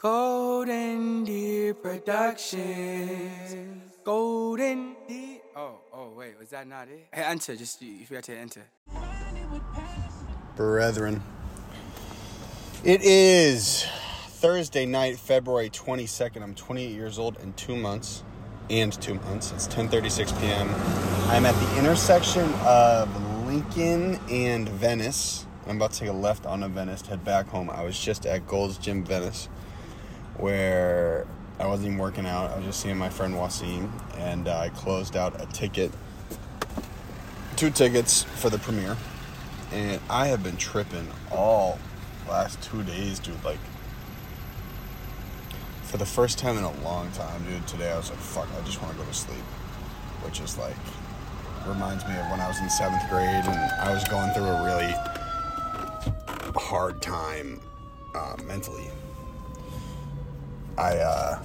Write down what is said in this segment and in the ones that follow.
Golden Deer Productions. Golden Deer. Oh, oh, wait, was that not it? Hey, enter. Just you forgot to enter. Brethren, it is Thursday night, February 22nd. I'm 28 years old and two months. And two months. It's 10:36 p.m. I'm at the intersection of Lincoln and Venice. I'm about to take a left onto Venice to head back home. I was just at Gold's Gym Venice, where I wasn't even working out. I was just seeing my friend Wasim, and uh, I closed out a ticket, two tickets for the premiere and I have been tripping all last two days, dude. Like, for the first time in a long time, dude. Today I was like, fuck, I just want to go to sleep, which is like reminds me of when I was in seventh grade and I was going through a really hard time uh, mentally. I uh,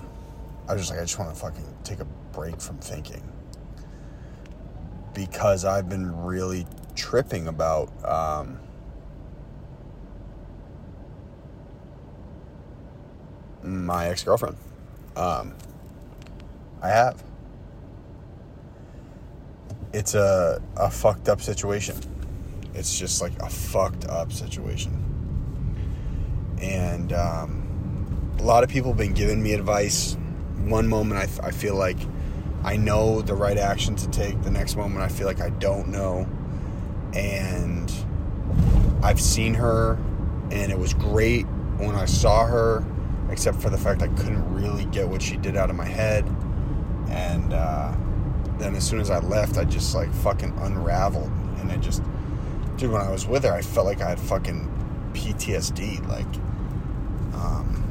I was just like, I just want to fucking take a break from thinking because I've been really tripping about um, my ex girlfriend. Um, I have. It's a, a fucked up situation. It's just like a fucked up situation. And um, a lot of people have been giving me advice. One moment I feel like I know the right action to take, the next moment I feel like I don't know and I've seen her, and it was great when I saw her, except for the fact I couldn't really get what she did out of my head. And uh, then as soon as I left, I just like fucking unraveled, and it just, dude, when I was with her, I felt like I had fucking PTSD. Like, um,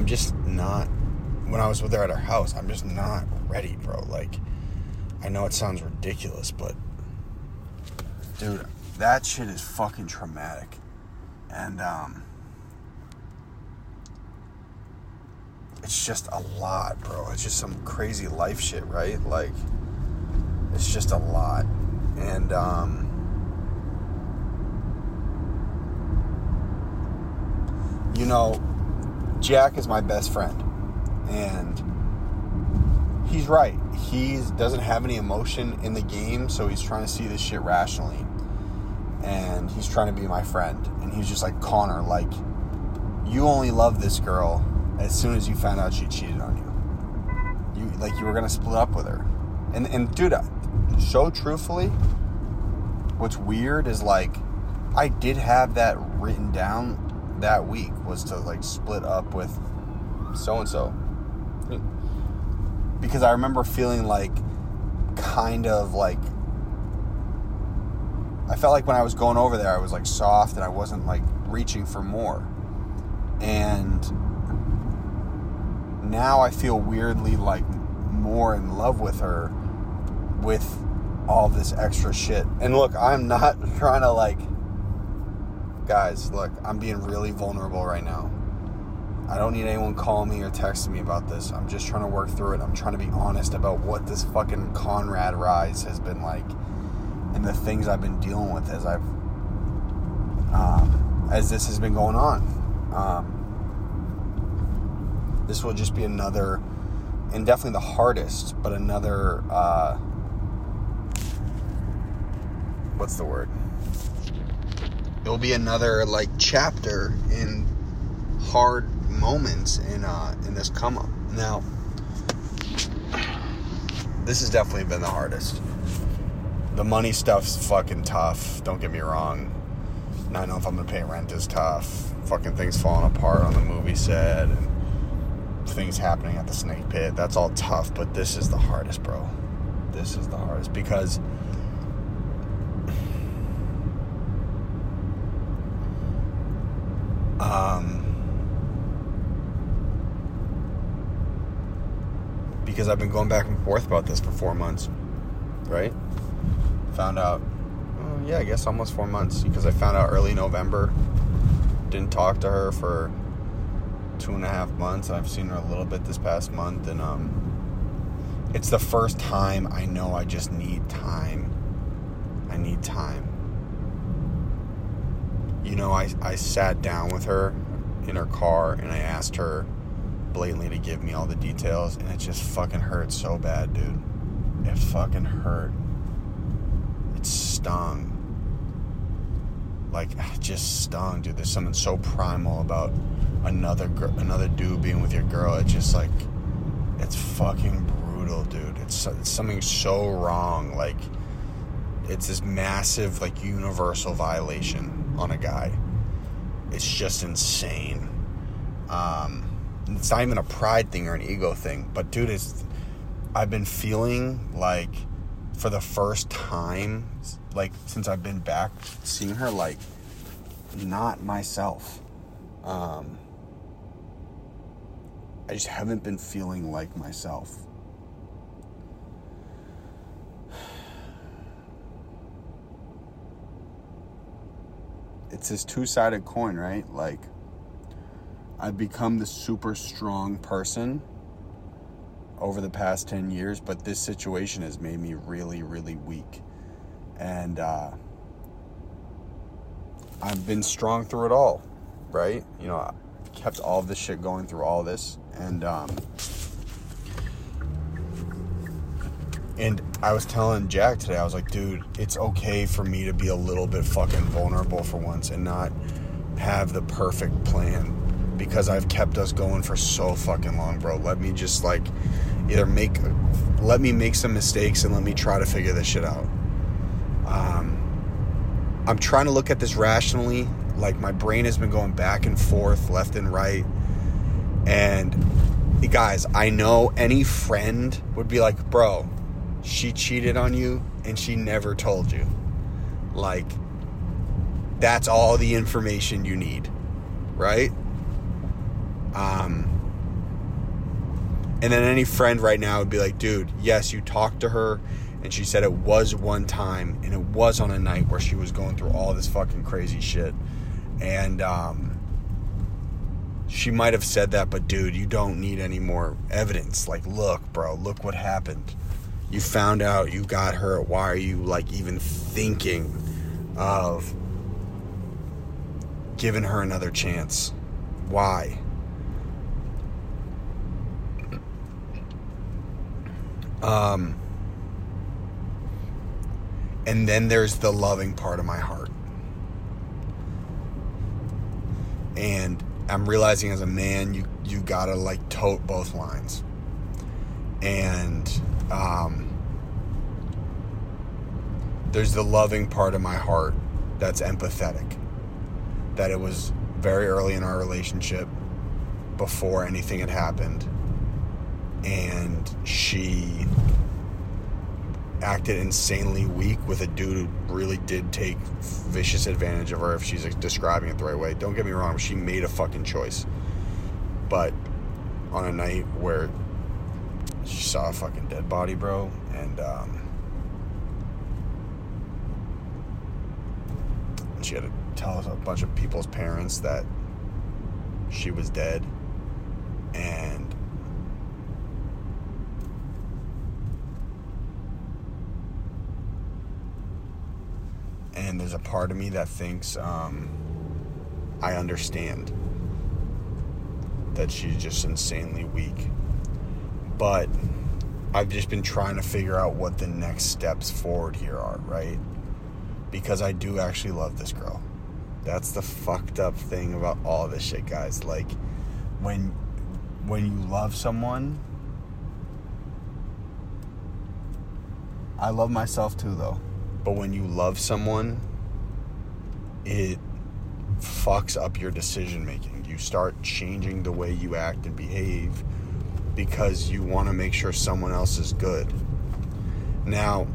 I'm just not. When I was with her at her house, I'm just not ready, bro. Like, I know it sounds ridiculous, but dude, that shit is fucking traumatic. And um it's just a lot, bro. It's just some crazy life shit, right? Like it's just a lot. And um you know, Jack is my best friend. And he's right. He doesn't have any emotion in the game, so he's trying to see this shit rationally. And he's trying to be my friend. And he's just like, Connor, like, you only love this girl as soon as you found out she cheated on you. You like you were gonna split up with her. And and dude, so truthfully, what's weird is like I did have that written down that week was to like split up with so and so because I remember feeling like kind of like I felt like when I was going over there I was like soft and I wasn't like reaching for more. And now I feel weirdly like more in love with her with all this extra shit. And look, I'm not trying to like guys, look, I'm being really vulnerable right now. I don't need anyone calling me or texting me about this. I'm just trying to work through it. I'm trying to be honest about what this fucking Conrad rise has been like and the things I've been dealing with as I've um, as this has been going on. Um, this will just be another, and definitely the hardest, but another. Uh, what's the word? Will be another like chapter in hard moments in uh, in this come up. Now, this has definitely been the hardest. The money stuff's fucking tough. Don't get me wrong. Not know if I'm gonna pay rent is tough. Fucking things falling apart on the movie set and things happening at the snake pit. That's all tough, but this is the hardest, bro. This is the hardest because um because I've been going back and forth about this for four months, right? Found out, oh, yeah, I guess almost four months because I found out early November. Didn't talk to her for two and a half months. I've seen her a little bit this past month, and um, it's the first time I know I just need time. I need time. You know, I, I sat down with her in her car and I asked her blatantly to give me all the details and it just fucking hurt so bad, dude. It fucking hurt. It stung. Like just stung, dude. There's something so primal about another gr- another dude being with your girl. It's just like it's fucking brutal, dude. It's, it's something so wrong. Like it's this massive like universal violation on a guy. It's just insane. Um, it's not even a pride thing or an ego thing, but dude, it's I've been feeling like for the first time, like since I've been back, seeing her like not myself. Um, I just haven't been feeling like myself. It's this two sided coin, right? Like, I've become the super strong person over the past 10 years, but this situation has made me really, really weak. And uh, I've been strong through it all, right? You know, I kept all this shit going through all this. And, um, and I was telling Jack today, I was like, dude, it's okay for me to be a little bit fucking vulnerable for once and not have the perfect plan because I've kept us going for so fucking long, bro. Let me just like either make let me make some mistakes and let me try to figure this shit out. Um, I'm trying to look at this rationally. Like my brain has been going back and forth, left and right. And guys, I know any friend would be like, bro, she cheated on you and she never told you. Like, that's all the information you need, right? Um, and then any friend right now would be like, dude, yes, you talked to her and she said it was one time and it was on a night where she was going through all this fucking crazy shit. And um, she might have said that, but dude, you don't need any more evidence. Like, look, bro, look what happened. You found out you got hurt. Why are you like even thinking of giving her another chance? Why? Um, and then there's the loving part of my heart. And I'm realizing as a man, you you gotta like tote both lines. And um, there's the loving part of my heart that's empathetic. That it was very early in our relationship, before anything had happened and she acted insanely weak with a dude who really did take vicious advantage of her if she's describing it the right way. Don't get me wrong, she made a fucking choice. But on a night where she saw a fucking dead body, bro, and um, she had to tell a bunch of people's parents that she was dead and and there's a part of me that thinks um, I understand that she's just insanely weak. But I've just been trying to figure out what the next steps forward here are, right? Because I do actually love this girl. That's the fucked up thing about all this shit, guys. Like when when you love someone, I love myself too though. But when you love someone, it fucks up your decision making. You start changing the way you act and behave because you want to make sure someone else is good. Now,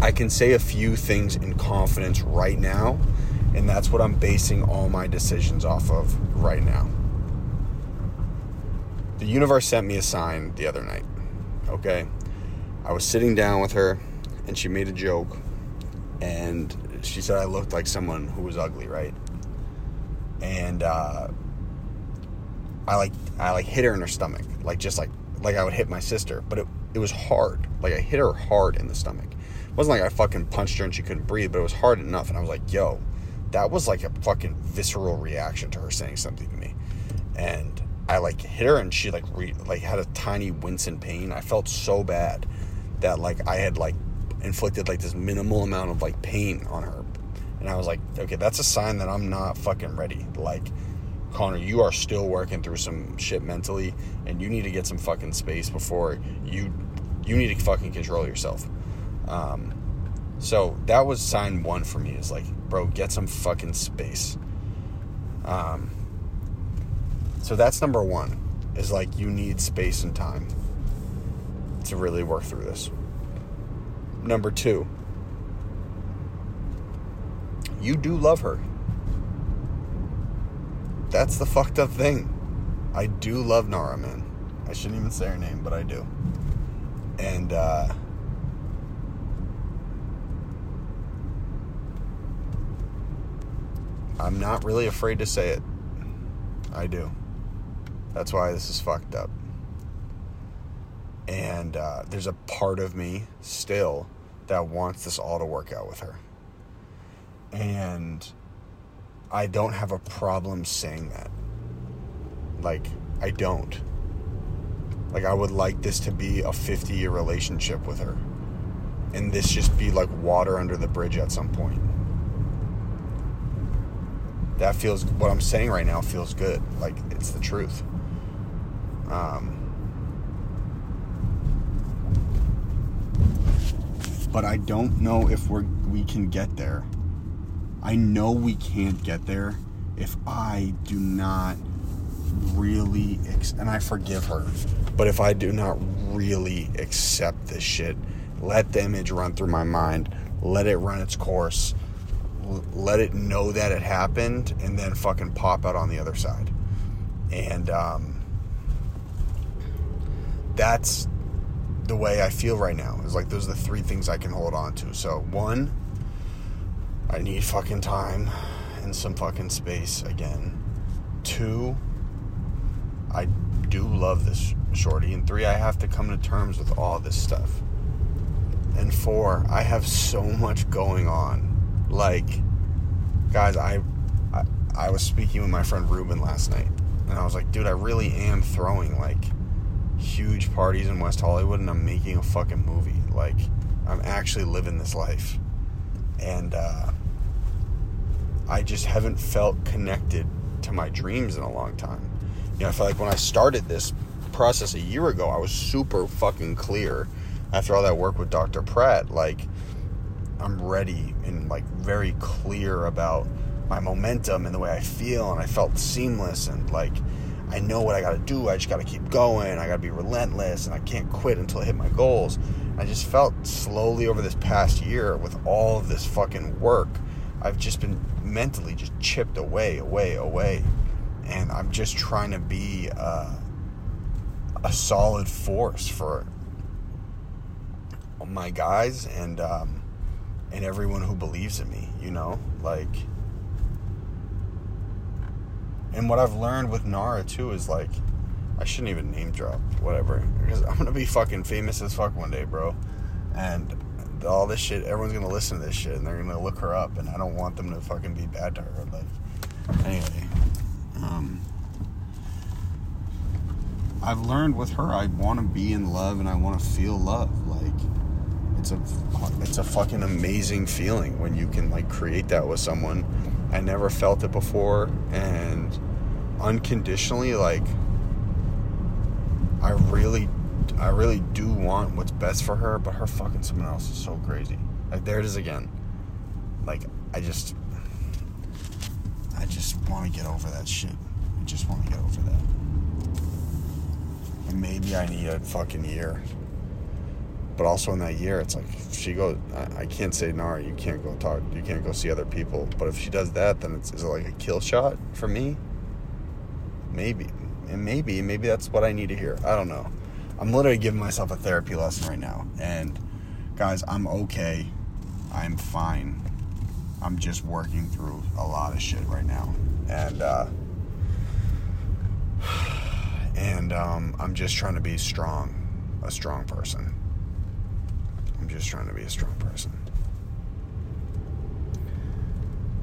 I can say a few things in confidence right now, and that's what I'm basing all my decisions off of right now. The universe sent me a sign the other night, okay? I was sitting down with her and she made a joke and she said I looked like someone who was ugly, right? And uh, I like I like hit her in her stomach, like just like like I would hit my sister, but it it was hard. Like I hit her hard in the stomach. It wasn't like I fucking punched her and she couldn't breathe, but it was hard enough. And I was like, yo, that was like a fucking visceral reaction to her saying something to me. And I like hit her and she like re, like had a tiny wince in pain. I felt so bad that like I had like inflicted like this minimal amount of like pain on her. And I was like, okay, that's a sign that I'm not fucking ready. Like, Connor, you are still working through some shit mentally, and you need to get some fucking space before you you need to fucking control yourself. Um, so that was sign one for me. Is like, bro, get some fucking space. Um, so that's number one. Is like you need space and time to really work through this. Number two, you do love her. That's the fucked up thing. I do love Nara, man. I shouldn't even say her name, but I do. And, uh, I'm not really afraid to say it. I do. That's why this is fucked up. And uh, there's a part of me still that wants this all to work out with her. And I don't have a problem saying that. Like, I don't. Like, I would like this to be a 50 year relationship with her. And this just be like water under the bridge at some point. That feels, what I'm saying right now feels good. Like, it's the truth. Um, but I don't know if we're we can get there. I know we can't get there if I do not really ex- and I forgive her, but if I do not really accept this shit, let the image run through my mind, let it run its course, l- let it know that it happened, and then fucking pop out on the other side. And um, that's the way I feel right now. Is like those are the three things I can hold on to. So one, I need fucking time and some fucking space again. Two, I do love this shorty. And three, I have to come to terms with all this stuff. And four, I have so much going on. Like, guys, I, I, I was speaking with my friend Ruben last night, and I was like, dude, I really am throwing like huge parties in West Hollywood, and I'm making a fucking movie. Like, I'm actually living this life, and uh, I just haven't felt connected to my dreams in a long time. You know, I feel like when I started this process a year ago, I was super fucking clear after all that work with Dr. Pratt. Like, I'm ready and like very clear about my momentum and the way I feel, and I felt seamless and like I know what I got to do. I just got to keep going. I got to be relentless, and I can't quit until I hit my goals. I just felt slowly over this past year with all of this fucking work, I've just been mentally just chipped away, away, away, and I'm just trying to be uh, a solid force for my guys and um, and everyone who believes in me. You know, like and what I've learned with Nara too is like, I shouldn't even name drop, whatever, because I'm gonna be fucking famous as fuck one day, bro. And all this shit, everyone's gonna listen to this shit, and they're gonna look her up, and I don't want them to fucking be bad to her. But anyway, um, I've learned with her, I want to be in love, and I want to feel love. Like, it's a, it's a fucking amazing feeling when you can like create that with someone I never felt it before, and unconditionally, like I really, I really do want what's best for her, but her fucking someone else is so crazy. Like there it is again. Like I just, I just want to get over that shit. I just want to get over that. And maybe I need a fucking year but also in that year, it's like she goes, I, I can't say Nara, you can't go talk, you can't go see other people. But if she does that, then it's is it like a kill shot for me? Maybe, and maybe, maybe that's what I need to hear. I don't know. I'm literally giving myself a therapy lesson right now, and guys, I'm okay. I'm fine. I'm just working through a lot of shit right now, and uh, and um, I'm just trying to be strong, a strong person I'm just trying to be a strong person.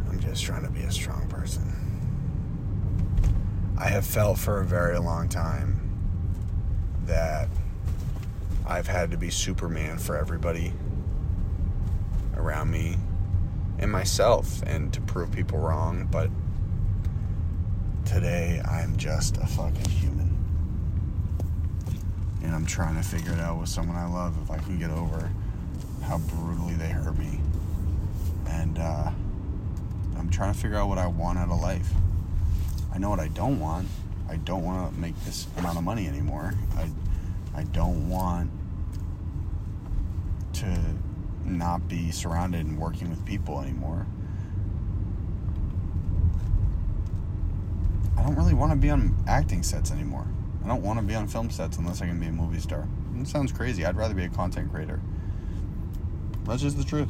I'm just trying to be a strong person. I have felt for a very long time that I've had to be Superman for everybody around me and myself and to prove people wrong, but today I'm just a fucking human. And I'm trying to figure it out with someone I love if I can get over how brutally they hurt me. And uh, I'm trying to figure out what I want out of life. I know what I don't want. I don't want to make this amount of money anymore. I, I don't want to not be surrounded and working with people anymore. I don't really want to be on acting sets anymore. I don't want to be on film sets unless I can be a movie star. It sounds crazy. I'd rather be a content creator. That's just the truth.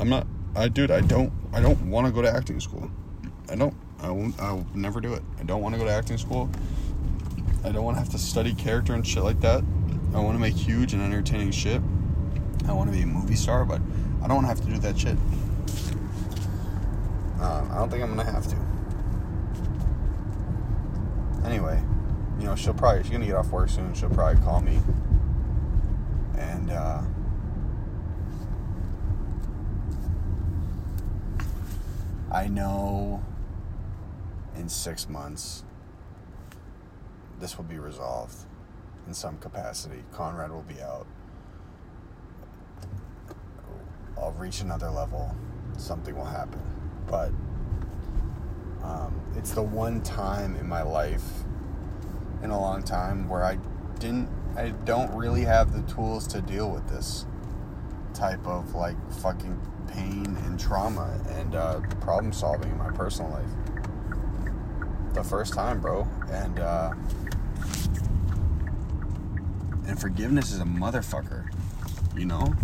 I'm not. I dude. I don't. I don't want to go to acting school. I don't. I won't. I'll never do it. I don't want to go to acting school. I don't want to have to study character and shit like that. I want to make huge and entertaining shit. I want to be a movie star, but I don't want to have to do that shit. Um, I don't think I'm gonna have to. Anyway, you know, she'll probably she's gonna get off work soon. She'll probably call me, and uh, I know in six months this will be resolved in some capacity. Conrad will be out. I'll reach another level. Something will happen. But um, it's the one time in my life in a long time where I didn't, I don't really have the tools to deal with this type of like fucking pain and trauma and uh, problem solving in my personal life. The first time, bro. And, uh, and forgiveness is a motherfucker, you know?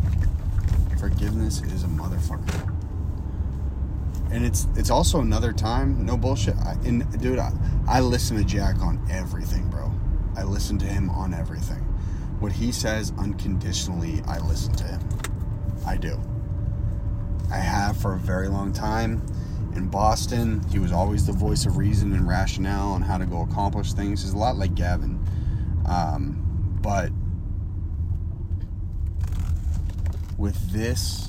Forgiveness is a motherfucker. And it's it's also another time, no bullshit. I, and dude, I, I listen to Jack on everything, bro. I listen to him on everything. What he says unconditionally, I listen to him. I do. I have for a very long time. In Boston, he was always the voice of reason and rationale on how to go accomplish things. He's a lot like Gavin. Um, but with this,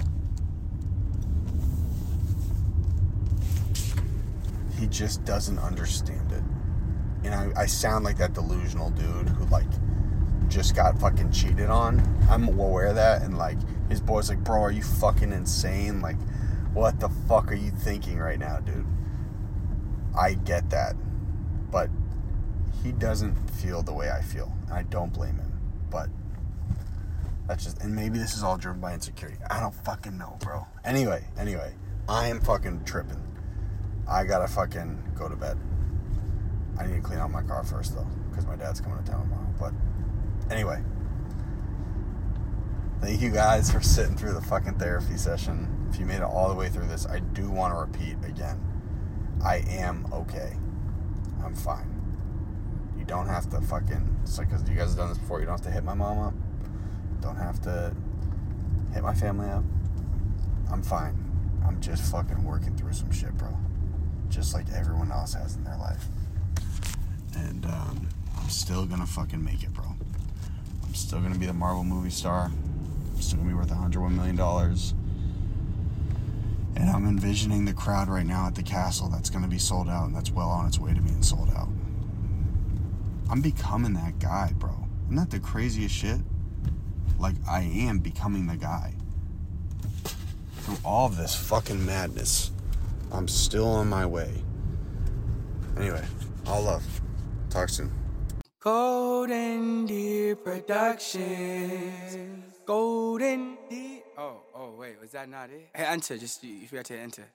he just doesn't understand it. And I, I sound like that delusional dude who, like, just got fucking cheated on. I'm aware of that. And, like, his boy's like, bro, are you fucking insane? Like, what the fuck are you thinking right now, dude? I get that. But he doesn't feel the way I feel. I don't blame him. But that's just, and maybe this is all driven by insecurity. I don't fucking know, bro. Anyway, anyway, I am fucking tripping. I gotta fucking go to bed. I need to clean out my car first, though, because my dad's coming to town tomorrow. But anyway, thank you guys for sitting through the fucking therapy session. If you made it all the way through this, I do want to repeat again I am okay. I'm fine. You don't have to fucking, it's like, because you guys have done this before, you don't have to hit my mom up. Don't have to hit my family up. I'm fine. I'm just fucking working through some shit, bro. Just like everyone else has in their life. And um, I'm still gonna fucking make it, bro. I'm still gonna be the Marvel movie star. I'm still gonna be worth 101 million dollars. And I'm envisioning the crowd right now at the castle that's gonna be sold out, and that's well on its way to being sold out. I'm becoming that guy, bro. Isn't that the craziest shit? Like I am becoming the guy. Through all this fucking madness, I'm still on my way. Anyway, all love. Talk soon. Golden Deer Productions. Golden Deer. Oh, wait, was that not it? Hey, enter. Just you, you forgot to enter.